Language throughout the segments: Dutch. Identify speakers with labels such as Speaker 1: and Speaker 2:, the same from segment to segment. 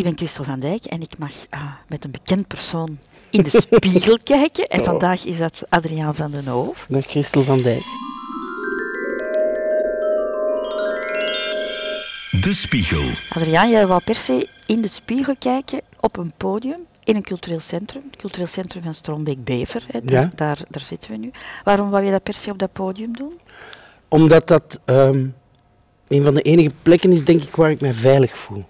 Speaker 1: Ik ben Christel van Dijk en ik mag uh, met een bekend persoon in de spiegel kijken. En oh. vandaag is dat Adriaan van den Hoof.
Speaker 2: Dag Christel van Dijk.
Speaker 1: De Spiegel. Adriaan, jij wou per se in de spiegel kijken op een podium in een cultureel centrum. Het cultureel centrum van Strombeek-Bever. Daar, daar, daar, zitten we nu. Waarom wou je dat per se op dat podium doen?
Speaker 2: Omdat dat um, een van de enige plekken is, denk ik, waar ik mij veilig voel.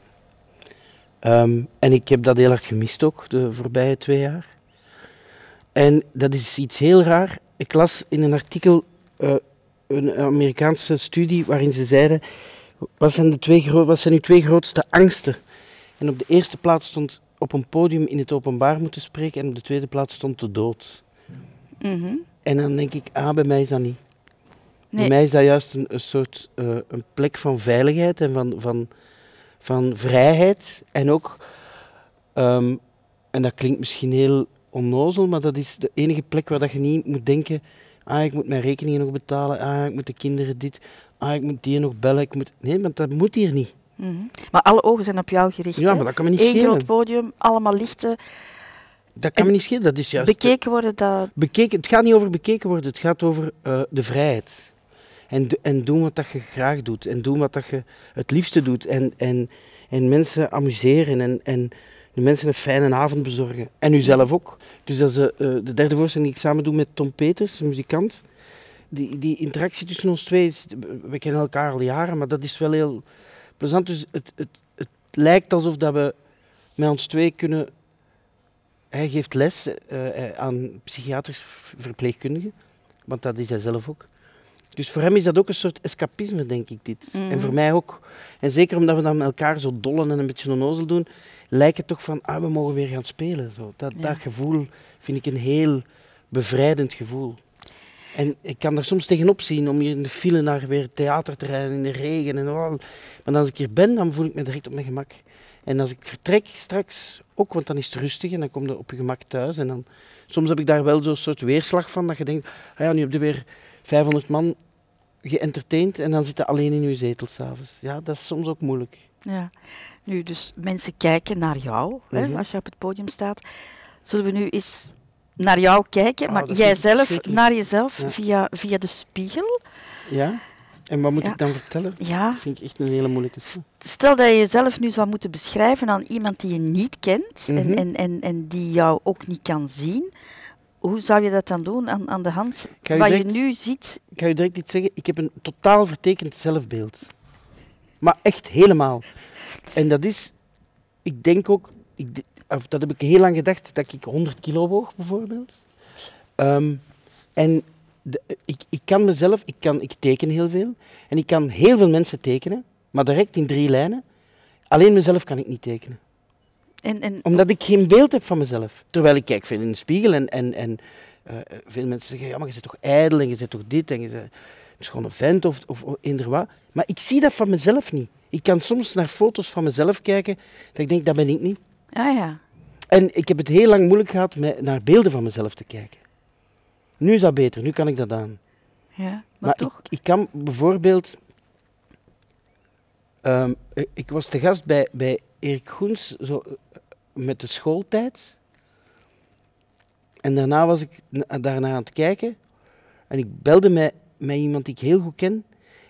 Speaker 2: Um, en ik heb dat heel hard gemist ook, de voorbije twee jaar. En dat is iets heel raar. Ik las in een artikel uh, een Amerikaanse studie waarin ze zeiden wat zijn, de twee, wat zijn uw twee grootste angsten? En op de eerste plaats stond op een podium in het openbaar moeten spreken en op de tweede plaats stond de dood. Mm En dan denk ik, ah, bij mij is dat niet. Nee. Bij mij is dat juist een, een soort uh, een plek van veiligheid en van, van, van vrijheid. En ook, um, en dat klinkt misschien heel onnozel, maar dat is de enige plek waar dat je niet moet denken, ah, ik moet mijn rekeningen nog betalen, ah, ik moet de kinderen dit, ah, ik moet die nog bellen. Ik moet... Nee, want dat moet hier niet.
Speaker 1: Mm -hmm. Maar alle ogen zijn op jou gericht.
Speaker 2: Ja, maar dat kan me niet
Speaker 1: Eén
Speaker 2: schelen.
Speaker 1: groot podium, allemaal lichten.
Speaker 2: Dat kan me niet schelen, dat is juist...
Speaker 1: Bekeken worden, dat...
Speaker 2: Bekeken, het gaat niet over bekeken worden, het gaat over uh, de vrijheid. En, en doen wat dat je graag doet. En doen wat dat je het liefste doet. En, en, en mensen amuseren. En, en de mensen een fijne avond bezorgen. En uzelf ook. Dus dat is uh, de derde voorstelling die ik samen doe met Tom Peters, een muzikant die, die interactie tussen ons twee, is, we kennen elkaar al jaren, maar dat is wel heel plezant. Dus het, het, het lijkt alsof dat we met ons twee kunnen... Hij geeft les uh, aan psychiatrisch verpleegkundigen, want dat is hij zelf ook. Dus voor hem is dat ook een soort escapisme, denk ik, dit. En mhm. voor mij ook. En zeker omdat we dan met elkaar zo dollen en een beetje onnozel doen, lijkt het toch van, ah, we mogen weer gaan spelen. Zo. Dat, dat gevoel vind ik een heel bevrijdend gevoel. En ik kan er soms tegenop zien om hier in de file naar weer theater te rijden in de regen en al. Maar als ik hier ben, dan voel ik me direct op mijn gemak. En als ik vertrek straks ook, want dan is het rustig en dan kom je op je gemak thuis. En dan, soms heb ik daar wel zo'n soort weerslag van, dat je denkt, ah ja, nu heb je weer 500 man geëntertaind en dan zit je alleen in je zetel s'avonds. Ja, dat is soms ook moeilijk.
Speaker 1: Ja, nu dus mensen kijken naar jou, hè, mhm. als je op het podium staat. Zullen we nu eens naar jou kijken, ah, maar jij zelf naar jezelf via, via de spiegel.
Speaker 2: Ja. En wat moet ik dan vertellen? Ja. Dat vind ik echt een hele moeilijke
Speaker 1: Stel dat je jezelf nu zou moeten beschrijven aan iemand die je niet kent en, mhm. en, en, en die jou ook niet kan zien. Hoe zou je dat dan doen aan, aan de hand wat je nu ziet?
Speaker 2: Ik ga je direct iets zeggen. Ik heb een totaal vertekend zelfbeeld. Maar echt helemaal. En dat is, ik denk ook, ik, of dat heb ik heel lang gedacht, dat ik 100 kilo woog bijvoorbeeld. Um, en de, ik, ik kan mezelf, ik, kan, ik teken heel veel. En ik kan heel veel mensen tekenen, maar direct in drie lijnen. Alleen mezelf kan ik niet tekenen. En, en, Omdat ik geen beeld heb van mezelf. Terwijl ik kijk veel in de spiegel en, en, en uh, veel mensen zeggen, ja, maar je bent toch ijdel en je bent toch dit en je bent gewoon een vent of, of, of eender wat. Maar ik zie dat van mezelf niet. Ik kan soms naar foto's van mezelf kijken dat ik denk, dat ben ik niet.
Speaker 1: Ah ja.
Speaker 2: En ik heb het heel lang moeilijk gehad met naar beelden van mezelf te kijken. Nu is dat beter, nu kan ik dat aan.
Speaker 1: Ja, maar, toch?
Speaker 2: Ik, ik, kan bijvoorbeeld... Um, ik was te gast bij, bij Erik Goens zo, met de schooltijd. En daarna was ik daarna aan het kijken. En ik belde met, met iemand die ik heel goed ken.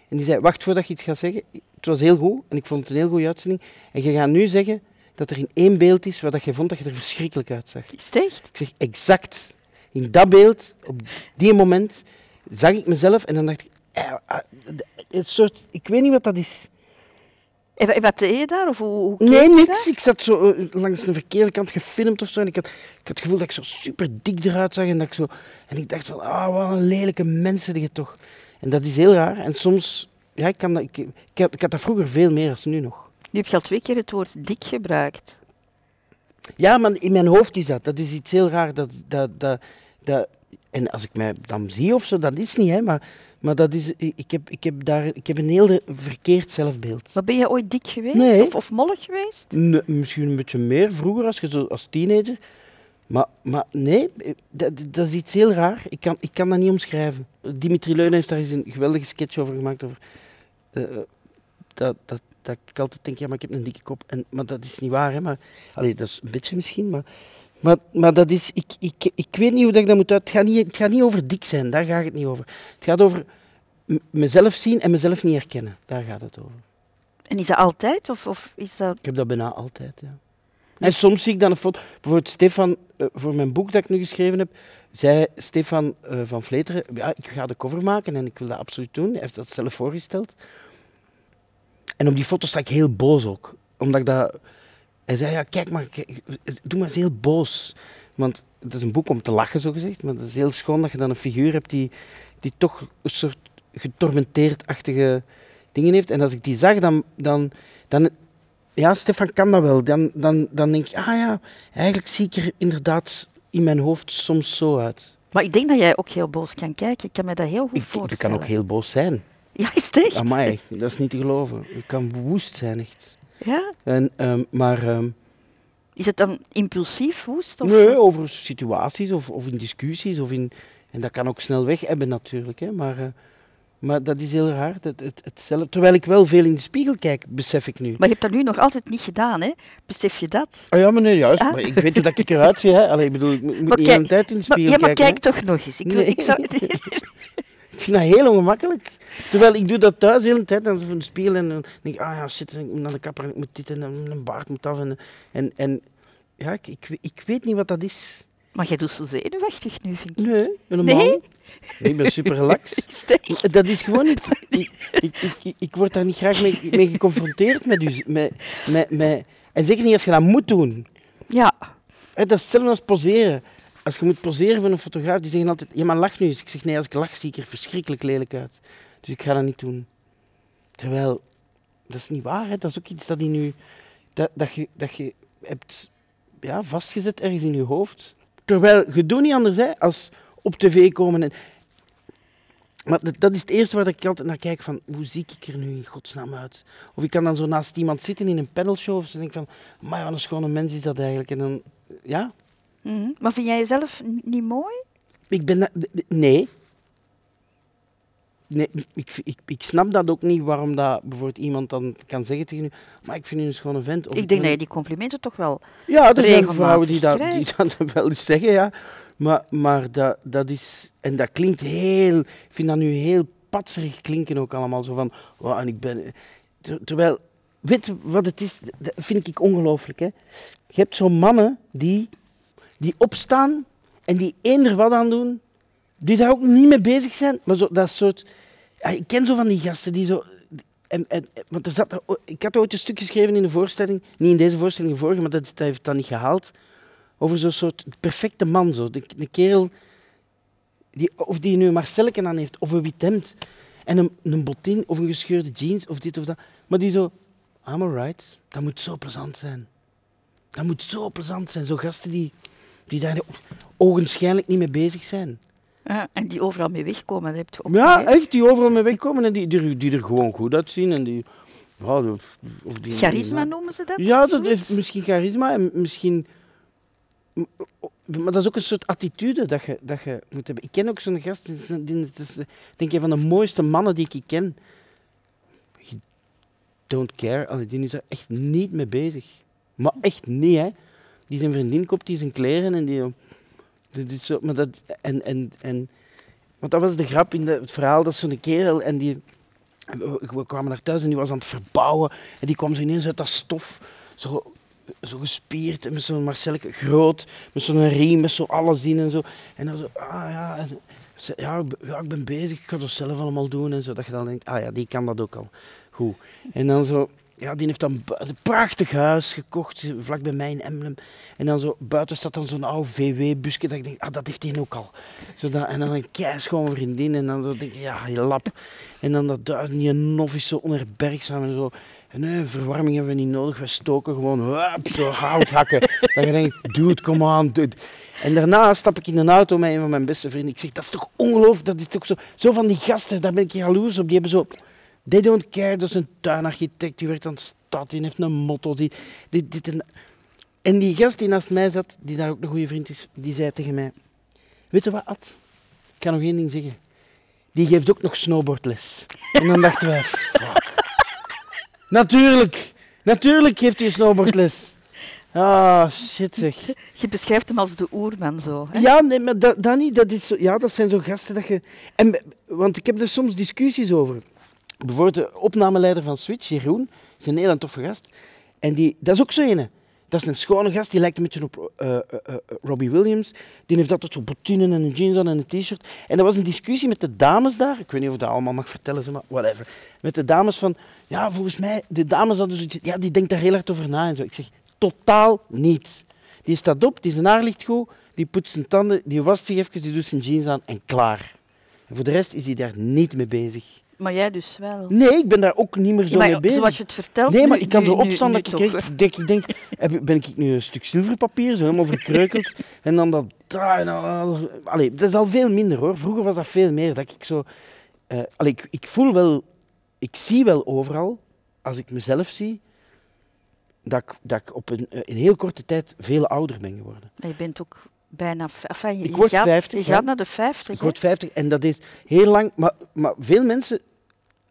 Speaker 2: En die zei, wacht voordat je iets gaat zeggen. Het was heel goed en ik vond het een heel goede uitzending. En je gaat nu zeggen dat er in één beeld is waar dat je vond dat je er verschrikkelijk uitzag.
Speaker 1: Is het echt?
Speaker 2: Ik zeg exact. In dat beeld, op die moment, zag ik mezelf en dan dacht ik, eh, eh een soort, ik weet niet wat dat is.
Speaker 1: En wat deed je daar? Of hoe,
Speaker 2: nee, niks. Ik zat zo uh, langs de verkeerde kant gefilmd of zo. En ik had, ik had het gevoel dat ik zo super dik eruit zag. En, dat ik, zo, en ik dacht van, ah, wat een lelijke mensen die je toch. En dat is heel raar. En soms, ja, ik, kan dat, ik, ik, had, ik had dat vroeger veel meer als nu nog.
Speaker 1: Nu heb je al twee keer het woord dik gebruikt.
Speaker 2: Ja, maar in mijn hoofd is dat. Dat is iets heel raar. Dat, dat, dat, dat, en als ik mij dan zie of zo, dat is niet, hè, maar, maar dat is, ik, heb, ik, heb daar, ik heb een heel verkeerd zelfbeeld.
Speaker 1: Maar ben je ooit dik geweest? Of, of mollig geweest?
Speaker 2: Nee, misschien een beetje meer vroeger, als, je zo, als teenager. Maar, maar nee, dat, dat is iets heel raar. Ik kan, ik kan dat niet omschrijven. Dimitri Leunen heeft daar eens een geweldige sketch over gemaakt. Over, uh, dat, dat, dat ik altijd denk, ja, maar ik heb een dikke kop. En, maar dat is niet waar, hè. Maar, allee, dat is een beetje misschien, maar... Maar, maar dat is, ik, ik, ik weet niet hoe dat ik dat moet uit... Het gaat, niet, het gaat niet over dik zijn, daar gaat het niet over. Het gaat over mezelf zien en mezelf niet herkennen. Daar gaat het over.
Speaker 1: En is dat altijd? Of, of is dat...
Speaker 2: Ik heb dat bijna altijd, ja. En soms zie ik dan een foto... Bijvoorbeeld Stefan, uh, voor mijn boek dat ik nu geschreven heb, zei Stefan uh, van Vleteren, ja, ik ga de cover maken en ik wil dat absoluut doen. Hij heeft dat zelf voorgesteld. En op die foto sta ik heel boos ook. Omdat ik dat... Hij zei, ja, kijk maar, kijk, doe maar eens heel boos. Want het is een boek om te lachen, zo gezegd. Maar het is heel schoon dat je dan een figuur hebt die, die toch een soort getormenteerd-achtige dingen heeft. En als ik die zag, dan, dan, dan ja, Stefan kan dat wel. Dan, dan, dan denk ik, ah ja, eigenlijk zie ik er inderdaad in mijn hoofd soms zo uit.
Speaker 1: Maar ik denk dat jij ook heel boos kan kijken. Ik kan me dat heel goed ik, voorstellen.
Speaker 2: Ik kan ook heel boos zijn.
Speaker 1: Ja, is het echt?
Speaker 2: Amai, dat is niet te geloven. Ik kan woest zijn, echt.
Speaker 1: Ja?
Speaker 2: En, um, maar... Um,
Speaker 1: is het dan impulsief woest? Of?
Speaker 2: Nee, over situaties of, of in discussies. Of in, en dat kan ook snel weg hebben natuurlijk. Hè, maar... Uh, maar dat is heel raar. Dat, het, hetzelfde. Terwijl ik wel veel in de spiegel kijk, besef ik nu.
Speaker 1: Maar je hebt dat nu nog altijd niet gedaan, hè? Besef je dat?
Speaker 2: Oh ja, maar nee, juist. Ah. Maar ik weet hoe dat ik eruit zie. Hè. Allee, ik bedoel, ik moet niet de tijd in de spiegel
Speaker 1: kijken.
Speaker 2: Ja, maar
Speaker 1: kijk toch nog eens. Ik, wil, ik, zou...
Speaker 2: ik vind dat heel ongemakkelijk. Terwijl ik doe dat thuis de hele tijd. Voor de spiegel en dan denk ik, ah ja, shit, ik moet naar de kapper en ik moet dit en een baard moet af. En, en, en ja, ik, ik, ik weet niet wat dat is.
Speaker 1: Maar jij doet zo zenuwachtig nu, vind ik.
Speaker 2: Nee, helemaal nee? ik ben super relaxed. dat is gewoon niet... Ik, ik, ik, ik, word daar niet graag mee, mee geconfronteerd met u. Met, met, met, en zeker niet als je dat moet doen.
Speaker 1: Ja.
Speaker 2: dat is hetzelfde als poseren. Als je moet poseren voor een fotograaf, die zeggen altijd... Ja, maar lach nu eens. Ik zeg, nee, als ik lach zie ik er verschrikkelijk lelijk uit. Dus ik ga dat niet doen. Terwijl, dat is niet waar. Hè. Dat is ook iets dat, die nu, dat, dat, je, dat je hebt ja, vastgezet ergens in je hoofd. Terwijl je doet niet anders hè, als op tv komen. En... Maar dat is het eerste waar ik altijd naar kijk, van hoe zie ik er nu in godsnaam uit? Of ik kan dan zo naast iemand zitten in een panelshow of zo denk ik van, maar wat een schone mens is dat eigenlijk. En dan, ja.
Speaker 1: Mm Maar vind jij jezelf niet mooi?
Speaker 2: Ik ben, nee, nee, ik, ik, ik snap dat ook niet waarom dat bijvoorbeeld iemand dan kan zeggen tegen u, maar ik vind u een schone vent.
Speaker 1: Of ik denk dat je die complimenten toch wel
Speaker 2: Ja, er zijn vrouwen die dat, die dat wel eens zeggen, ja. Maar, maar dat, dat is... En dat klinkt heel... Ik vind dat nu heel patserig klinken ook allemaal. Zo van, oh, en ik ben... terwijl, weet wat het is? Dat vind ik ongelooflijk, hè. Je hebt zo mannen die, die opstaan en die eender wat aan doen, die daar ook niet mee bezig zijn, maar zo, dat soort ik ken zo van die gasten die zo... En, en, want er zat, ik had ooit een stuk geschreven in de voorstelling, niet in deze voorstelling, vorige, maar dat, heeft dat niet gehaald. Over zo'n soort perfecte man, zo. De, kerel, die, of die nu een Marcelleken aan heeft, of een wit hemd, en een, een botin, of een gescheurde jeans, of dit of dat. Maar die zo, I'm alright, dat moet zo plezant zijn. Dat moet zo plezant zijn. Zo gasten die, die daar ogenschijnlijk niet mee bezig zijn.
Speaker 1: Ja, en die overal mee wegkomen. Heb je
Speaker 2: ja, echt, die overal mee wegkomen en die, die, die er gewoon goed uitzien. En die, ja,
Speaker 1: of die, charisma noemen ze dat?
Speaker 2: Ja, dat heeft misschien charisma en misschien... Maar dat is ook een soort attitude dat je, dat je moet hebben. Ik ken ook zo'n gast, die, is denk ik van de mooiste mannen die ik ken. don't care, die is er echt niet mee bezig. Maar echt niet, hè. Die zijn vriendin koopt die zijn kleren en die dat is zo, maar dat, en, en, en, want dat was de grap in het verhaal, dat zo'n kerel en die... We kwamen naar thuis en die was aan het verbouwen en die kwam zo ineens uit dat stof, zo, zo gespierd en met zo'n Marcelleke groot, met zo'n riem, met zo alles in en zo. En dan zo, ah ja, ja, ja, ik ben bezig, ik ga dat zelf allemaal doen en zo. Dat je dan denkt, ah ja, die kan dat ook al. Goed. En dan zo, ja, die heeft dan een prachtig huis gekocht, vlak bij mij in Emblem. En dan zo, buiten staat dan zo'n oude VW-busje, dat ik denk, ah, dat heeft hij ook al. Zodat, en dan een keischoon vriendin, en dan zo denk ik, ja, je lap. En dan dat duizend, die nof zo onherbergzaam en zo. En nee, verwarming hebben we niet nodig, we stoken gewoon hup, zo hout hakken. dan denk ik, dude, kom aan, dude. En daarna stap ik in een auto met een van mijn beste vrienden. Ik zeg, dat is toch ongelooflijk, dat is toch zo... Zo van die gasten, daar ben ik jaloers op, die hebben zo They don't care, dat is een tuinarchitect, die werkt aan de stad, die heeft een motto. Die, dit, dit en, en die gast die naast mij zat, die daar ook een goede vriend is, die zei tegen mij... Weet je wat, Ad? Ik kan nog één ding zeggen. Die geeft ook nog snowboardles. En dan dachten wij, fuck. Natuurlijk. Natuurlijk geeft hij snowboardles. Ah, shit zeg.
Speaker 1: Je beschrijft hem als de oerman zo. Hè?
Speaker 2: Ja, nee, maar dat, dat niet. Dat, is zo, ja, dat zijn zo gasten dat je... En, want ik heb er soms discussies over. Bijvoorbeeld de opnameleider van Switch, Jeroen, is een heel toffe gast. En die, dat is ook zo ene. Dat is een schone gast, die lijkt een beetje op uh, uh, uh, Robbie Williams. Die heeft altijd zo bottinen en een jeans aan en een t-shirt. En er was een discussie met de dames daar. Ik weet niet of ik dat allemaal mag vertellen, maar whatever. Met de dames van, ja, volgens mij, de dames hadden zoiets, ja, die denkt daar heel hard over na en zo. Ik zeg, totaal niet. Die staat op, die zijn haar ligt goed, die poetst zijn tanden, die wast zich even, die doet zijn jeans aan en klaar. En voor de rest is hij daar niet mee bezig.
Speaker 1: Maar jij dus wel?
Speaker 2: Nee, ik ben daar ook niet meer zo mee bezig.
Speaker 1: Zoals je het vertelt.
Speaker 2: Nee, maar ik kan zo opstaan dat ik denk, denk, ik denk, ben ik nu een stuk zilverpapier, zo helemaal verkreukeld, en dan dat. Allee, dat is al veel minder hoor. Vroeger was dat veel meer. Dat ik zo, uh, allee, ik, ik voel wel, ik zie wel overal, als ik mezelf zie, dat ik, dat ik op een, een heel korte tijd veel ouder ben geworden.
Speaker 1: Maar je bent ook bijna... Enfin, je,
Speaker 2: ik word
Speaker 1: gaat,
Speaker 2: 50.
Speaker 1: Je gaat naar de 50.
Speaker 2: Ik word 50 en dat is heel lang. Maar, maar veel mensen,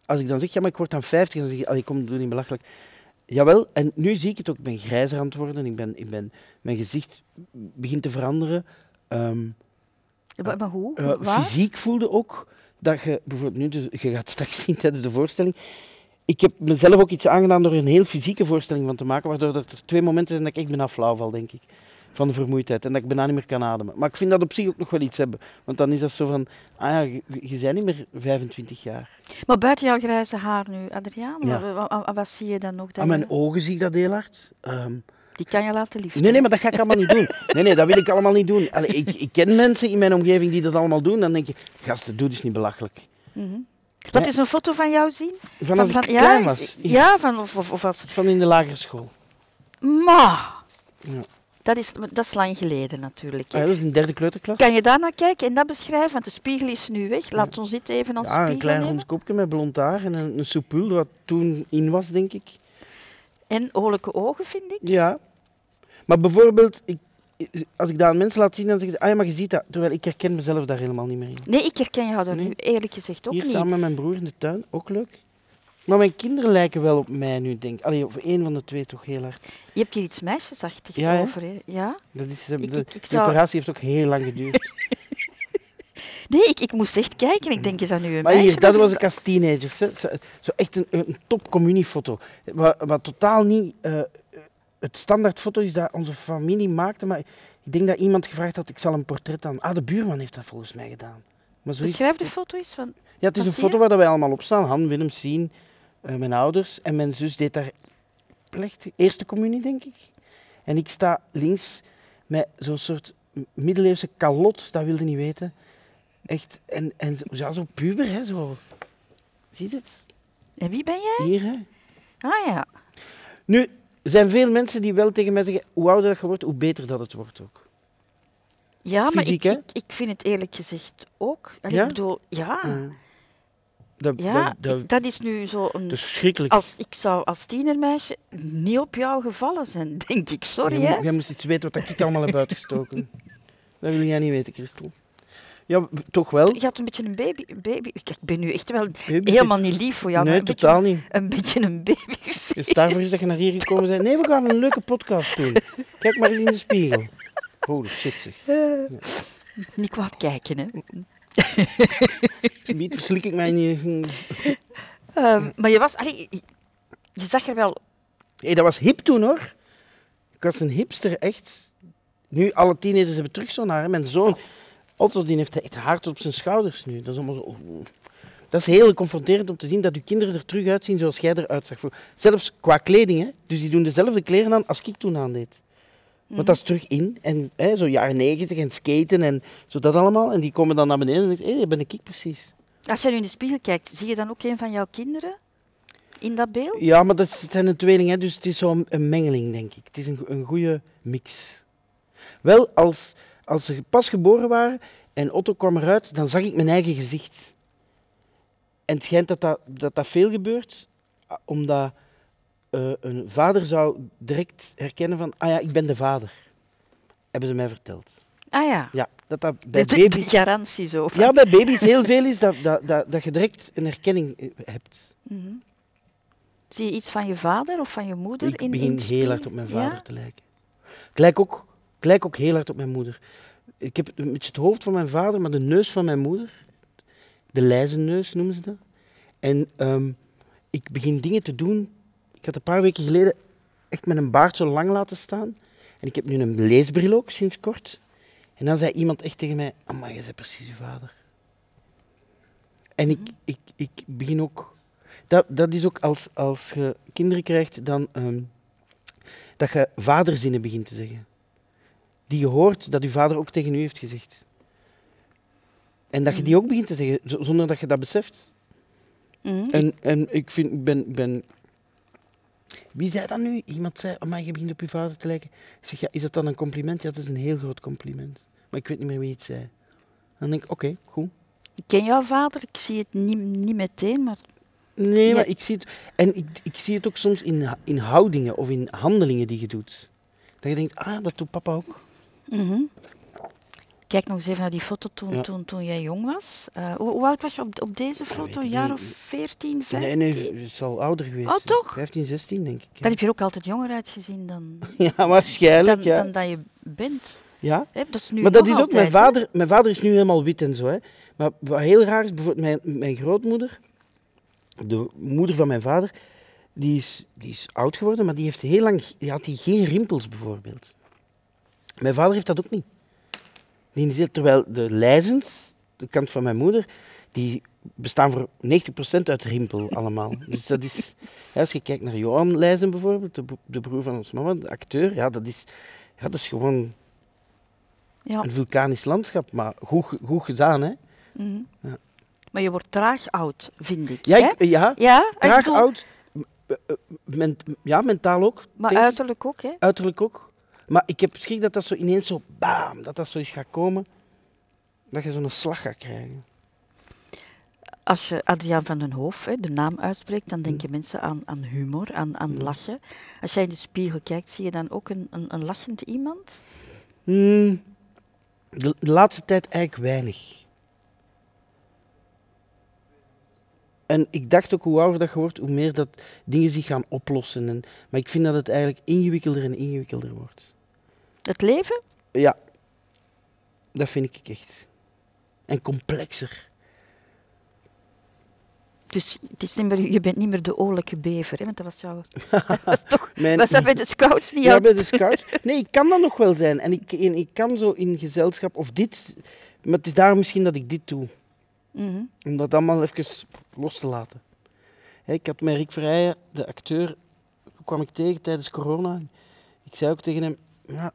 Speaker 2: als ik dan zeg, ja, maar ik word dan 50, dan zeg je, ik kom doe niet belachelijk. Jawel, en nu zie ik het ook. Ik ben grijzer aan het worden. Ik ben, ik ben, mijn gezicht begint te veranderen. Um,
Speaker 1: ja, maar hoe?
Speaker 2: Uh, fysiek voelde ook dat je, bijvoorbeeld nu, dus, je gaat straks zien tijdens de voorstelling, ik heb mezelf ook iets aangedaan door een heel fysieke voorstelling van te maken, waardoor er twee momenten zijn dat ik echt bijna flauw val, denk ik. Van de vermoeidheid en dat ik bijna niet meer kan ademen. Maar ik vind dat op zich ook nog wel iets hebben. Want dan is dat zo van, ah ja, je, je bent niet meer 25 jaar.
Speaker 1: Maar buiten jouw grijze haar nu, Adriaan, ja. wat, wat, zie je dan nog?
Speaker 2: Aan mijn ogen zie ik dat heel hard. Um,
Speaker 1: die kan je laten liefden.
Speaker 2: Nee, nee, maar dat ga ik allemaal niet doen. Nee, nee, dat wil ik allemaal niet doen. Allee, ik, ik ken mensen in mijn omgeving die dat allemaal doen. Dan denk je, gasten, doe dus niet belachelijk.
Speaker 1: Mm -hmm. Wat is een foto van jou zien?
Speaker 2: Van, als van, ik ja, klein was.
Speaker 1: Ja, van, of, of, of wat?
Speaker 2: Van in de lagere school.
Speaker 1: Ma. Ja. Dat is, dat is lang geleden natuurlijk.
Speaker 2: Ah, dat is een derde kleuterklas.
Speaker 1: Kan je daar naar kijken en dat beschrijven? Want de spiegel is nu weg. Laat ons dit even als
Speaker 2: ja,
Speaker 1: spiegel
Speaker 2: een klein rond kopje met blond haar en een, een soepul wat toen in was, denk ik.
Speaker 1: En oorlijke ogen, vind ik.
Speaker 2: Ja. Maar bijvoorbeeld, ik, als ik dat aan mensen laat zien, dan zeggen ze, ah ja, maar je ziet dat. Terwijl ik herken mezelf daar helemaal niet meer in.
Speaker 1: Nee, ik herken jou daar nee. nu eerlijk gezegd ook
Speaker 2: Hier
Speaker 1: niet.
Speaker 2: samen met mijn broer in de tuin, ook leuk. Maar mijn kinderen lijken wel op mij nu, denk ik. Allee, of één van de twee toch heel hard.
Speaker 1: Je hebt hier iets meisjesachtigs
Speaker 2: ja,
Speaker 1: over, hè? Ja?
Speaker 2: Dat is, ik, de, ik, ik de zou... operatie heeft ook heel lang geduurd.
Speaker 1: nee, ik, ik moest echt kijken. Ik denk, is dat nu een
Speaker 2: maar
Speaker 1: meisje?
Speaker 2: hier, dat was ik als teenager. Zo, zo echt een, een top communiefoto. Wat, wat totaal niet uh, het standaardfoto is dat onze familie maakte, maar ik denk dat iemand gevraagd had, ik zal een portret aan... Ah, de buurman heeft dat volgens mij gedaan.
Speaker 1: Maar zoiets... Beschrijf de foto eens. Van...
Speaker 2: Ja, het is een foto waar wij allemaal op staan. Han, Willem, Sien, uh, mijn ouders. En mijn zus deed daar plechtig, eerste communie, denk ik. En ik sta links met zo'n soort middeleeuwse kalot, dat wilde niet weten. Echt, en, en ja, zo puber, hè, zo. Zie je het?
Speaker 1: En wie ben jij?
Speaker 2: Hier, hè.
Speaker 1: Ah ja.
Speaker 2: Nu, er zijn veel mensen die wel tegen mij zeggen, hoe ouder dat je wordt, hoe beter dat het wordt ook.
Speaker 1: Ja,
Speaker 2: Fysiek,
Speaker 1: maar
Speaker 2: ik,
Speaker 1: ik, ik, vind het eerlijk gezegd ook. En
Speaker 2: ja?
Speaker 1: Ik bedoel, ja.
Speaker 2: Mm. Dat,
Speaker 1: ja,
Speaker 2: dat, dat,
Speaker 1: ik, dat is nu zo een...
Speaker 2: is verschrikkelijk.
Speaker 1: Als, ik zou als tienermeisje niet op jou gevallen zijn, denk ik. Sorry,
Speaker 2: jij,
Speaker 1: hè.
Speaker 2: Jij moest iets weten wat ik allemaal heb uitgestoken. dat wil jij niet weten, Christel. Ja, toch wel.
Speaker 1: Je had een beetje een baby. Baby. Ik ben nu echt wel
Speaker 2: Baby-
Speaker 1: helemaal niet lief voor jou.
Speaker 2: nee, totaal
Speaker 1: beetje,
Speaker 2: niet.
Speaker 1: Een beetje een baby.
Speaker 2: Dus daarvoor is dat je naar hier gekomen bent. Nee, we gaan een leuke podcast doen. Kijk maar eens in de spiegel. Holy shit zeg.
Speaker 1: Niet kwaad kijken, hè.
Speaker 2: Niet verslik ik mij niet.
Speaker 1: Ehm, maar je was... Allee, je- zag er wel...
Speaker 2: Hey, dat was hip toen hoor. Ik was een hipster, echt. Nu, alle teenagers hebben terug zo'n haar. hè. Mijn zoon, Otto, die heeft echt haar tot op zijn schouders nu. Dat is allemaal zo... Dat is heel confronterend om te zien dat uw kinderen er terug uitzien zoals jij eruit zag. Zelfs qua kleding, hè. Dus die doen dezelfde kleren aan als ik toen aandeed. Want dat is terug in. En hè, zo jaren negentig en skaten en zo dat allemaal. En die komen dan naar beneden en denken, hé, hey, dat ben ik precies.
Speaker 1: Als je nu in de spiegel kijkt, zie je dan ook een van jouw kinderen in dat beeld?
Speaker 2: Ja, maar dat zijn een tweeling, hè, dus het is zo'n een mengeling, denk ik. Het is een, een goede mix. Wel, als, als ze pas geboren waren en Otto kwam eruit, dan zag ik mijn eigen gezicht. En het schijnt dat dat, dat, dat veel gebeurt, omdat eh, een vader zou direct herkennen van, ah ja, ik ben de vader. Hebben ze mij verteld.
Speaker 1: Ah ja,
Speaker 2: Ja, dat dat bij
Speaker 1: de,
Speaker 2: baby's...
Speaker 1: garantie zo. van-
Speaker 2: Ja, bij baby's heel veel is dat, dat, dat, dat je direct een herkenning eh, hebt.
Speaker 1: Mhm. Zie je iets van je vader of van je moeder?
Speaker 2: Ik
Speaker 1: in,
Speaker 2: begin
Speaker 1: in
Speaker 2: heel hard op mijn vader te lijken. Ik lijk, ook, ik lijk ook heel hard op mijn moeder. Ik heb een beetje het hoofd van mijn vader, maar de neus van mijn moeder. De lijzenneus noemen ze dat. En um, ik begin dingen te doen. Ik had een paar weken geleden echt met een baard zo lang laten staan. En ik heb nu een leesbril ook, sinds kort. En dan zei iemand echt tegen mij, maar je bent precies je vader. En ik, ik, ik begin ook... Dat, dat is ook als, als je kinderen krijgt, dan... Um, dat je vaderzinnen begint te zeggen. Die je hoort dat je vader ook tegen u heeft gezegd. En dat je die ook begint te zeggen, zonder dat je dat beseft. Mm. En, en ik vind, ben, ben... Wie zei dat nu? Iemand zei, oh, maar je begint op je vader te lijken. Ik zeg, ja, is dat dan een compliment? Ja, dat is een heel groot compliment. Maar ik weet niet meer wie het zei. Dan denk ik, oké, goed.
Speaker 1: Ik ken jouw vader, ik zie het niet, niet meteen, maar...
Speaker 2: Nee, maar ik zie het... En ik, ik zie het ook soms in, in houdingen of in handelingen die je doet. Dat je denkt, ah, dat doet papa ook.
Speaker 1: Mm Kijk nog eens even naar die foto toen, toen, toen jij jong was. Uh, hoe, hoe, oud was je op, op deze foto? Een jaar of 14, 15?
Speaker 2: Nee, nee, het is al ouder geweest.
Speaker 1: Oh, toch?
Speaker 2: 15, 16 denk ik. Ja.
Speaker 1: Dan heb je er ook altijd jonger uitgezien dan...
Speaker 2: ja, waarschijnlijk, dan,
Speaker 1: ja. dan dat je bent.
Speaker 2: Ja,
Speaker 1: dat is nu
Speaker 2: maar dat is ook,
Speaker 1: altijd,
Speaker 2: mijn vader, mijn vader is nu helemaal wit en zo. Hè. Maar wat heel raar is, bijvoorbeeld mijn, mijn grootmoeder, de moeder van mijn vader, die is, die is oud geworden, maar die heeft heel lang, die had die geen rimpels bijvoorbeeld. Mijn vader heeft dat ook niet. Die terwijl de lijzens, de kant van mijn moeder, die bestaan voor 90% uit rimpel allemaal. Dus dat is, als je kijkt naar Johan Leijzen bijvoorbeeld, de, de broer van ons mama, de acteur, ja, dat is, ja, dat is gewoon ja. een vulkanisch landschap, maar goed, goed gedaan, hè.
Speaker 1: Mm ja. Maar je wordt traag oud, vind ik.
Speaker 2: Ja,
Speaker 1: ik,
Speaker 2: ja,
Speaker 1: ja
Speaker 2: traag oud. ja, mentaal ook.
Speaker 1: Maar uiterlijk ook, hè?
Speaker 2: Uiterlijk ook. Maar ik heb schrik dat dat zo ineens zo bam, dat dat zo is gaat komen. Dat je zo'n slag gaat krijgen.
Speaker 1: Als je Adriaan van den Hoof, hè, de naam uitspreekt, dan denken mensen aan, aan humor, aan, aan lachen. Als jij in de spiegel kijkt, zie je dan ook een, een, een lachend iemand?
Speaker 2: Mm, de, laatste tijd eigenlijk weinig. En ik dacht ook hoe ouder dat je wordt, hoe meer dat dingen zich gaan oplossen. En, maar ik vind dat het eigenlijk ingewikkelder en ingewikkelder wordt.
Speaker 1: Het leven?
Speaker 2: Ja, dat vind ik echt. En complexer.
Speaker 1: Dus het is niet meer, je bent niet meer de oorlijke bever, hè? want dat was jouw... dat was toch... Mijn, was dat bij de scouts niet
Speaker 2: Ja, bij de scouts. Nee, ik kan dat nog wel zijn. En ik, en ik kan zo in gezelschap, of dit... Maar het is daar misschien dat ik dit doe.
Speaker 1: Mhm.
Speaker 2: Om dat allemaal even los te laten. ik had met Rick Vrijen, de acteur, kwam ik tegen tijdens corona. Ik zei ook tegen hem, ja,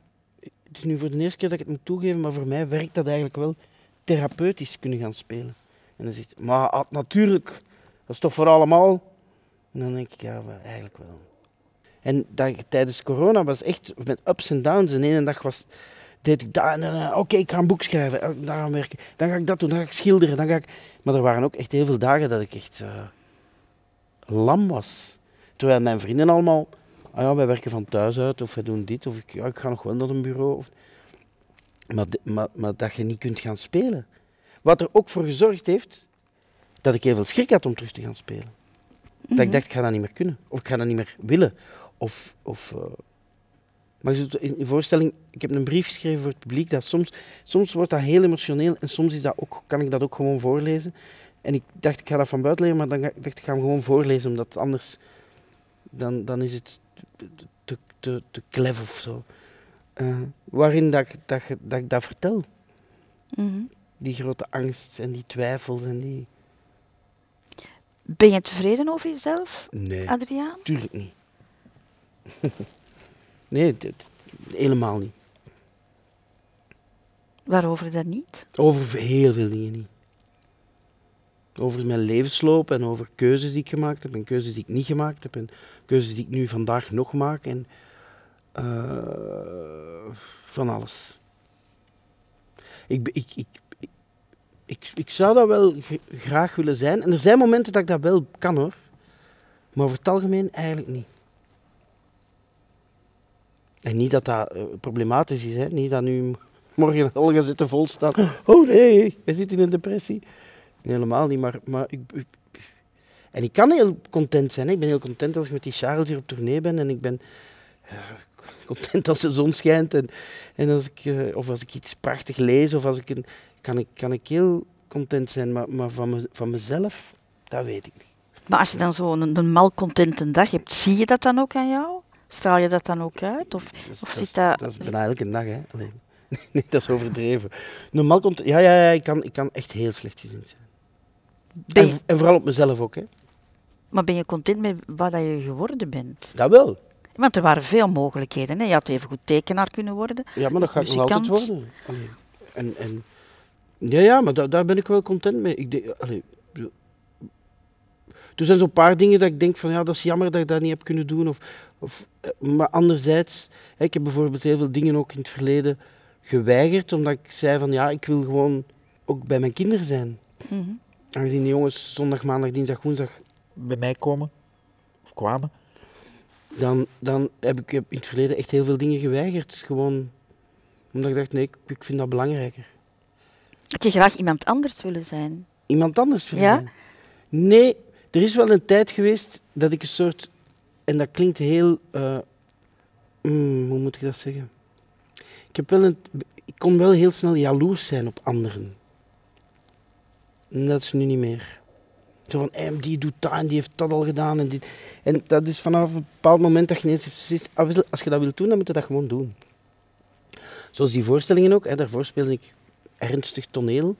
Speaker 2: het is nu voor de eerste keer dat ik het moet toegeven, maar voor mij werkt dat eigenlijk wel therapeutisch kunnen gaan spelen. En dan zegt maar natuurlijk, dat is toch voor allemaal? En dan denk ik, ja, eigenlijk wel. En dat, tijdens corona was echt met ups en downs. De ene dag was, deed ik dat en oké, ik ga een boek schrijven, eh, daar gaan werken. Dan ga ik dat doen, dan ga ik schilderen, dan ga ik... Maar er waren ook echt heel veel dagen dat ik echt uh, lam was. Terwijl mijn vrienden allemaal ah ja, wij werken van thuis uit of wij doen dit of ik, ja, ik ga nog wel naar een bureau. Of, maar, maar, maar dat je niet kunt gaan spelen. Wat er ook voor gezorgd heeft dat ik heel veel schrik had om terug te gaan spelen. Dat ik mhm. dacht, ik ga dat niet meer kunnen. Of ik ga dat niet meer willen. Of, of, uh, maar in de voorstelling, ik heb een brief geschreven voor het publiek. Dat soms, soms wordt dat heel emotioneel en soms is dat ook, kan ik dat ook gewoon voorlezen. En ik dacht, ik ga dat van buiten leren, maar dan dacht ik, ik ga hem gewoon voorlezen, omdat anders dan, dan is het te, te, te klef of zo. Uh, waarin dat, dat, dat ik dat vertel.
Speaker 1: Mhm.
Speaker 2: Die grote angst en die twijfels en die...
Speaker 1: Ben je tevreden over jezelf,
Speaker 2: nee,
Speaker 1: Adriaan?
Speaker 2: tuurlijk niet. nee, dit, helemaal niet.
Speaker 1: Waarover dat niet?
Speaker 2: Over heel veel dingen niet. Over mijn levensloop en over keuzes die ik gemaakt heb en keuzes die ik niet gemaakt heb en keuzes die ik nu vandaag nog maak en uh, van alles. Ik, ik, ik, ik, ik, zou dat wel graag willen zijn en er zijn momenten dat ik dat wel kan hoor, maar over het algemeen eigenlijk niet. En niet dat dat uh, problematisch is, hè? niet dat nu morgen al gaat zitten volstaan. Oh nee, hij zit in een depressie. Helemaal niet, maar, maar ik, En ik kan heel content zijn. Hè. Ik ben heel content als ik met die Charles hier op tournee ben. En ik ben content als de zon schijnt. En, en als ik, uh, of als ik iets prachtig lees. Of als ik een, kan, ik, kan ik heel content zijn. Maar, maar van, me, van mezelf, dat weet ik niet.
Speaker 1: Maar als je dan zo'n een, een malcontente dag hebt, zie je dat dan ook aan jou? Straal je dat dan ook uit? Of,
Speaker 2: dat, is,
Speaker 1: of
Speaker 2: dat,
Speaker 1: dat...
Speaker 2: dat is bijna elke dag, hè. Alleen, nee, dat is overdreven. Normaal komt... Ja, ja, ja ik, kan, ik kan echt heel slecht gezind zijn. En, en, vooral op mezelf ook, hè.
Speaker 1: Maar ben je content met wat je geworden bent?
Speaker 2: Dat wel.
Speaker 1: Want er waren veel mogelijkheden. Hè? Je had even goed tekenaar kunnen worden.
Speaker 2: Ja, maar dat gaat nog altijd worden. Allee. En, en, ja, ja, maar da, daar ben ik wel content mee. Ik denk, allee, er zijn zo'n paar dingen dat ik denk van ja, dat is jammer dat ik dat niet heb kunnen doen. Of, of, eh, maar anderzijds, ik heb bijvoorbeeld heel veel dingen ook in het verleden geweigerd, omdat ik zei van ja, ik wil gewoon ook bij mijn kinderen zijn. Mm -hmm. Aangezien die jongens zondag, maandag, dinsdag, woensdag bij mij komen, of kwamen, dan, dan heb ik in het verleden echt heel veel dingen geweigerd. Gewoon omdat ik dacht, nee, ik, ik vind dat belangrijker.
Speaker 1: Had je graag iemand anders willen zijn?
Speaker 2: Iemand anders willen ja? zijn? Nee, er is wel een tijd geweest dat ik een soort, en dat klinkt heel, uh, mm, hoe moet ik dat zeggen? Ik, heb wel een, ik kon wel heel snel jaloers zijn op anderen. En dat is nu niet meer. Zo van, hey, die doet dat en die heeft dat al gedaan. En, dit. en dat is vanaf een bepaald moment dat je ineens beslist, ah, als je dat wilt doen, dan moet je dat gewoon doen. Zoals die voorstellingen ook, hè, daarvoor speelde ik ernstig toneel.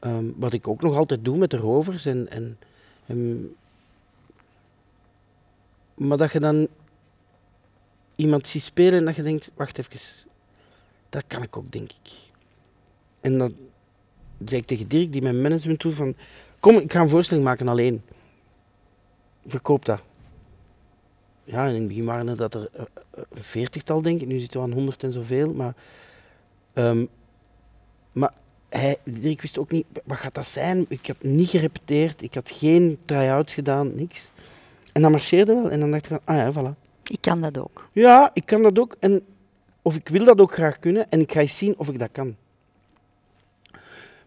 Speaker 2: Um, wat ik ook nog altijd doe met de rovers. En, en, en, maar dat je dan iemand ziet spelen en dat je denkt, wacht even, dat kan ik ook, denk ik. En dan zei ik tegen Dirk, die mijn management doet, van Kom, ik ga een voorstelling maken alleen. Verkoop dat. Ja, in het begin waren er dat er uh, een veertigtal, denk ik. Nu zitten we aan honderd en zoveel. Maar, um, maar hij, ik wist ook niet, wat gaat dat zijn? Ik heb niet gerepeteerd, ik had geen try-out gedaan, niks. En dat marcheerde wel en dan dacht ik van, ah ja, voilà.
Speaker 1: Ik kan dat ook.
Speaker 2: Ja, ik kan dat ook. En, of ik wil dat ook graag kunnen en ik ga eens zien of ik dat kan.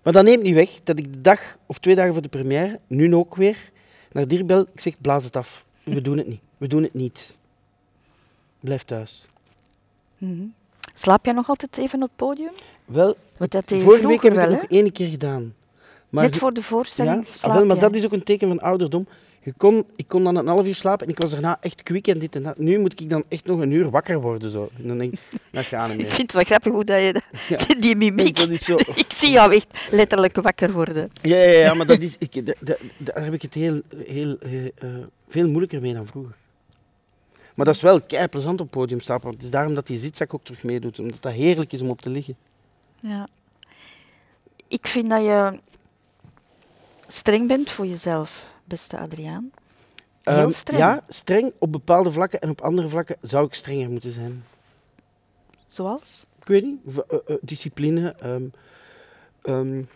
Speaker 2: Maar dat neemt niet weg dat ik de dag of twee dagen voor de première, nu ook weer, naar Dirk bel. Ik zeg, blaas het af. We doen het niet. We doen het niet. Blijf thuis.
Speaker 1: Mm -hmm. Slaap jij nog altijd even op het podium?
Speaker 2: Wel, dat vorige week heb ik het nog één keer gedaan.
Speaker 1: Maar Net voor de voorstelling
Speaker 2: ja, ah, wel, Maar dat is ook een teken van ouderdom. Je kon, ik kon dan een half uur slapen en ik was daarna echt kwik en dit en dat. Nu moet ik dan echt nog een uur wakker worden. Zo. En dan denk ik, dat gaat niet meer.
Speaker 1: Ik vind het wel grappig hoe dat je ja. die mimiek... Dat is zo. ik zie jou echt letterlijk wakker worden.
Speaker 2: Ja, ja, ja maar dat is, ik, dat, daar heb ik het heel, heel, uh, veel moeilijker mee dan vroeger. Maar dat is wel kei plezant op het podium staan. Want het is daarom dat die zitzak ook terug meedoet. Omdat dat heerlijk is om op te liggen.
Speaker 1: Ja. Ik vind dat je streng bent voor jezelf beste Adriaan? Heel
Speaker 2: ehm,
Speaker 1: streng.
Speaker 2: Ja, streng op bepaalde vlakken en op andere vlakken zou ik strenger moeten zijn.
Speaker 1: Zoals?
Speaker 2: Ik weet niet. V uh, uh, discipline. Um, um,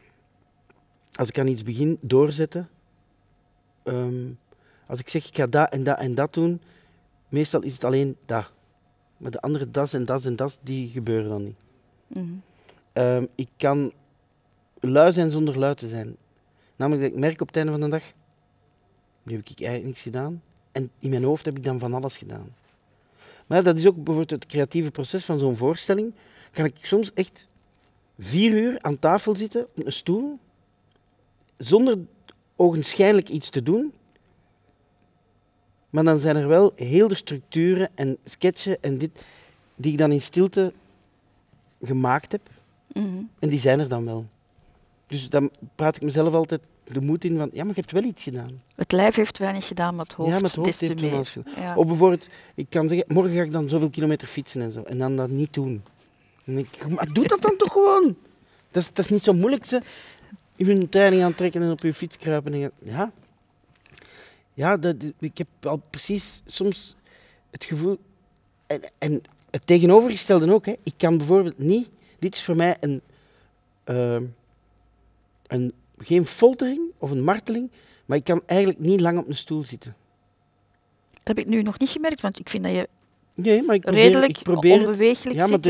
Speaker 2: als ik aan iets begin, doorzetten. als ik zeg ik ga dat en dat en dat doen, meestal is het alleen dat. Maar de andere das en das en das, die gebeuren dan niet. Mm -hmm. ik kan lui zijn zonder lui te zijn. Namelijk dat ik merk op het einde van de dag, nu heb ik eigenlijk niks gedaan. En in mijn hoofd heb ik dan van alles gedaan. Maar dat is ook bijvoorbeeld het creatieve proces van zo'n voorstelling. Kan ik soms echt vier uur aan tafel zitten, op een stoel, zonder ogenschijnlijk iets te doen. Maar dan zijn er wel heel de structuren en sketchen en dit, die ik dan in stilte gemaakt heb. Mhm. En die zijn er dan wel. Dus dan praat ik mezelf altijd de moed in van, ja, maar je hebt wel iets gedaan.
Speaker 1: Het lijf heeft weinig gedaan, maar het hoofd,
Speaker 2: ja, maar het hoofd heeft wel iets gedaan. Ja. Of bijvoorbeeld, ik kan zeggen, morgen ga ik dan zoveel kilometer fietsen en zo. En dan dat niet doen. En ik, maar doe dat dan toch gewoon. Dat is, dat is niet zo moeilijk. Ze. Je training aantrekken en op je fiets kruipen. En, ja, ja dat, ik heb al precies soms het gevoel... En, en het tegenovergestelde ook. Hè. Ik kan bijvoorbeeld niet... Dit is voor mij een... Uh, een geen foltering of een marteling, maar ik kan eigenlijk niet lang op een stoel zitten.
Speaker 1: Dat heb ik nu nog niet gemerkt, want ik vind dat je
Speaker 2: nee, maar ik probeer,
Speaker 1: redelijk
Speaker 2: ik probeer
Speaker 1: onbeweeglijk
Speaker 2: ja, maar
Speaker 1: zit.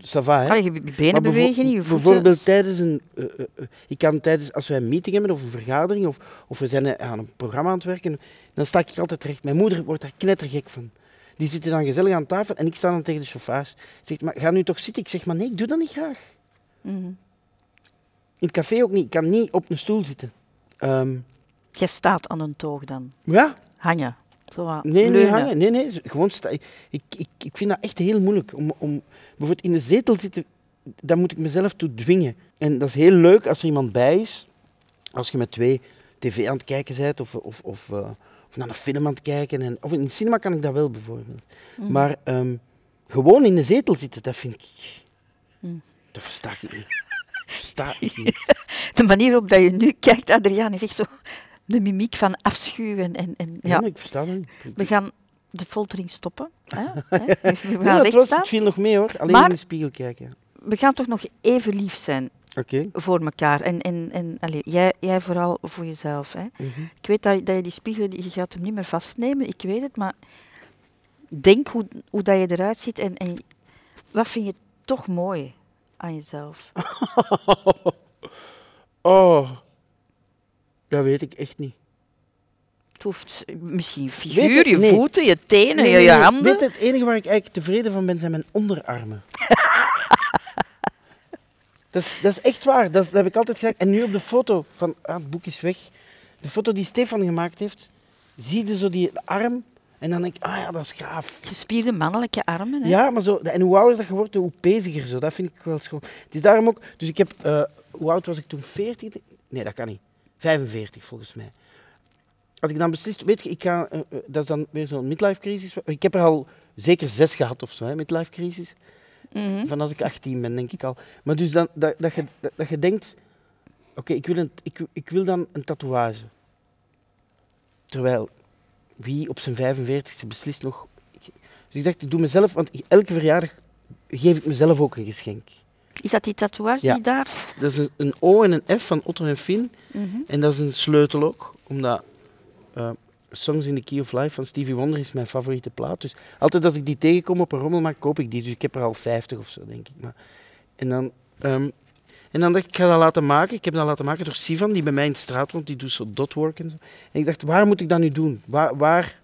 Speaker 2: Dus ook, hè?
Speaker 1: je benen bewegen niet, je
Speaker 2: Bijvoorbeeld tijdens een... Uh, uh, ik kan tijdens, als wij een meeting hebben of een vergadering of, of we zijn aan een programma aan het werken, dan sta ik altijd recht. Mijn moeder wordt daar knettergek van. Die zitten dan gezellig aan tafel en ik sta dan tegen de chauffage. Zegt, maar ga nu toch zitten? Ik zeg, maar nee, ik doe dat niet graag. Mm -hmm. In het café ook niet. Ik kan niet op een stoel zitten. Um,
Speaker 1: Je staat aan een toog dan?
Speaker 2: Ja.
Speaker 1: Hangen? Zo
Speaker 2: nee, nee, hangen. Nee, nee, gewoon staan. Ik, ik, ik vind dat echt heel moeilijk. Om, om bijvoorbeeld in de zetel zitten, daar moet ik mezelf toe dwingen. En dat is heel leuk als er iemand bij is. Als je met twee tv aan het kijken bent of, of, of, uh, of naar een film aan het kijken. En, of in de cinema kan ik dat wel bijvoorbeeld. Mm. Maar um, gewoon in de zetel zitten, dat vind ik... Mm. Dat versta ik niet. Versta ik niet.
Speaker 1: de manier waarop dat je nu kijkt, Adriaan, is echt zo de mimiek van afschuwen. En, en, ja.
Speaker 2: ik versta het niet.
Speaker 1: We gaan de foltering stoppen. Hè?
Speaker 2: We gaan ja, staan. Het viel nog mee hoor, alleen maar, in de spiegel kijken.
Speaker 1: We gaan toch nog even lief zijn
Speaker 2: okay.
Speaker 1: voor elkaar. En, en, en allez, jij, jij vooral voor jezelf. Hè? Mm -hmm. Ik weet dat, dat je die spiegel, je gaat hem niet meer vastnemen, ik weet het, maar denk hoe, hoe dat je eruit ziet en, en wat vind je toch mooi aan jezelf?
Speaker 2: oh, dat weet ik echt niet.
Speaker 1: Het hoeft misschien figuur, je voeten, je tenen, nee, je, handen.
Speaker 2: Weet het enige waar ik eigenlijk tevreden van ben, zijn mijn onderarmen. dat, is, dat is echt waar, dat, heb ik altijd gedaan. En nu op de foto van, ah, het boek is weg, de foto die Stefan gemaakt heeft, zie je zo die arm en dan denk ik, ah ja, dat is gaaf.
Speaker 1: Gespierde mannelijke armen. Hè?
Speaker 2: Ja, maar zo, en hoe ouder dat je wordt, hoe peziger zo. Dat vind ik wel schoon. Het is daarom ook, dus ik heb, uh, hoe oud was ik toen? 14? Nee, dat kan niet. 45 volgens mij. Had ik dan beslist, weet je, ik ga, uh, dat is dan weer zo'n midlife crisis. Ik heb er al zeker zes gehad of zo, hè, midlife crisis. Mm -hmm. Van als ik 18 ben, denk ik al. Maar dus dan, dat, dat, je, dat, dat je denkt, oké, okay, ik, wil een, ik, ik wil dan een tatoeage. Terwijl, wie op zijn 45ste beslist nog... Dus ik dacht, ik doe mezelf, want elke verjaardag geef ik mezelf ook een geschenk.
Speaker 1: Is dat die tatoeage ja. die daar?
Speaker 2: Dat is een, een, O en een F van Otto en Finn. Mm -hmm. En dat is een sleutel ook, omdat uh, Songs in the Key of Life van Stevie Wonder is mijn favoriete plaat. Dus altijd als ik die tegenkom op een rommelmarkt, koop ik die. Dus ik heb er al 50 of zo, denk ik. Maar, en, dan, um, en dan dacht ik, ik ga dat laten maken. Ik heb dat laten maken door Sivan, die bij mij in de straat woont. Die doet zo dotwork en zo. En ik dacht, waar moet ik dat nu doen? Waar, waar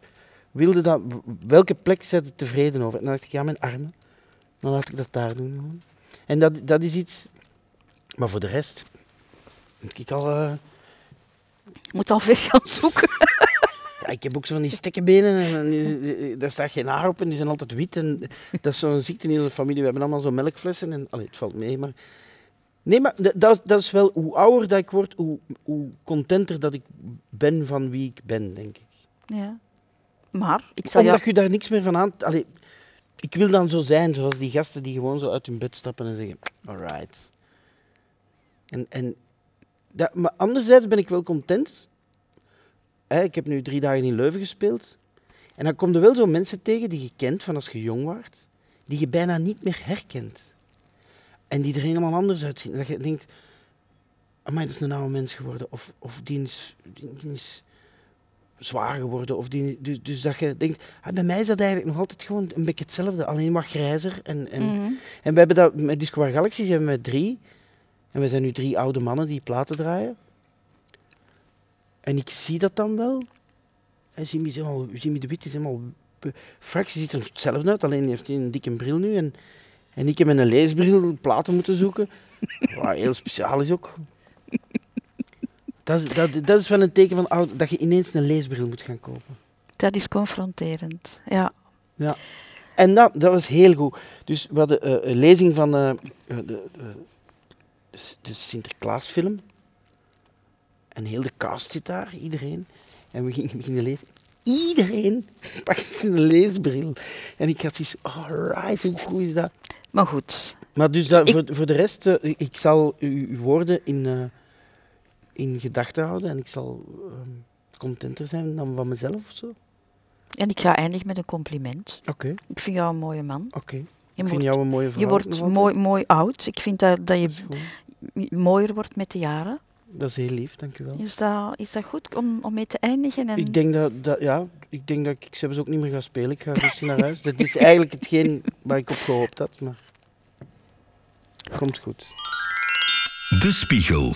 Speaker 2: wilde dat, welke plek zet het tevreden over? En dan dacht ik, ja, mijn armen. Dan laat ik dat daar doen. En dat, dat is iets... Maar voor de rest... Moet ik al... Uh,
Speaker 1: moet al ver gaan zoeken.
Speaker 2: Ja, ik heb ook zo van die stekkenbenen en die, daar staat geen haar op en die zijn altijd wit. En dat is zo'n ziekte in onze familie. We hebben allemaal zo melkflessen en allee, het valt mee. Maar, nee, maar dat, dat is wel hoe ouder dat ik word, hoe, hoe contenter dat ik ben van wie ik ben, denk ik.
Speaker 1: Ja. Maar ik zou
Speaker 2: Omdat je daar niks meer van aan... Allee, ik wil dan zo zijn, zoals die gasten die gewoon zo uit hun bed stappen en zeggen, alright. En, en dat, maar anderzijds ben ik wel content. ik heb nu drie dagen in Leuven gespeeld. En dan kom er wel zo mensen tegen die je kent van als je jong was, die je bijna niet meer herkent. En die er helemaal anders uitzien. En dat je denkt, amai, dat is een oude mens geworden. Of, of die, is, die is zwaar geworden. Of die, dus, dus dat je denkt, ah, bij mij is dat eigenlijk nog altijd gewoon een beetje hetzelfde, alleen wat grijzer. En, en, mm -hmm. en we hebben dat met Disco Galaxies hebben we drie. En we zijn nu drie oude mannen die platen draaien. En ik zie dat dan wel. En Jimmy, is helemaal, Jimmy de Wit is helemaal... Fractie ziet er hetzelfde uit, alleen heeft hij een dikke bril nu. En, en ik heb met een leesbril platen moeten zoeken. Wat heel speciaal is ook. Dat is, dat, dat is wel een teken van oud, dat je ineens een leesbril moet gaan kopen.
Speaker 1: Dat is confronterend, ja.
Speaker 2: Ja. En dat, dat was heel goed. Dus we hadden uh, een lezing van uh, de, de Sinterklaasfilm. En heel de cast zit daar, iedereen. En we gingen beginnen lezen. Iedereen pakt zijn leesbril. En ik had zoiets, alright, hoe goed is dat?
Speaker 1: Maar goed.
Speaker 2: Maar dus dat, voor, voor de rest, uh, ik zal uw woorden in, uh, in gedachten houden en ik zal uh, contenter zijn dan van mezelf of zo.
Speaker 1: En ik ga eindigen met een compliment.
Speaker 2: Oké. Okay.
Speaker 1: Ik vind jou een mooie man.
Speaker 2: Oké. Okay. Ik vind jou een mooie vrouw.
Speaker 1: Je wordt mooi, mooi oud. Ik vind dat, dat je mooier wordt met de jaren.
Speaker 2: Dat is heel lief, dank u wel.
Speaker 1: Is dat, is dat goed om, om mee te eindigen? En...
Speaker 2: Ik denk dat, dat, ja, ik denk dat ik, ik zelfs ook niet meer ga spelen. Ik ga rustig naar huis. Dat is eigenlijk hetgeen waar ik op gehoopt had. Maar... Komt goed.
Speaker 3: De Spiegel.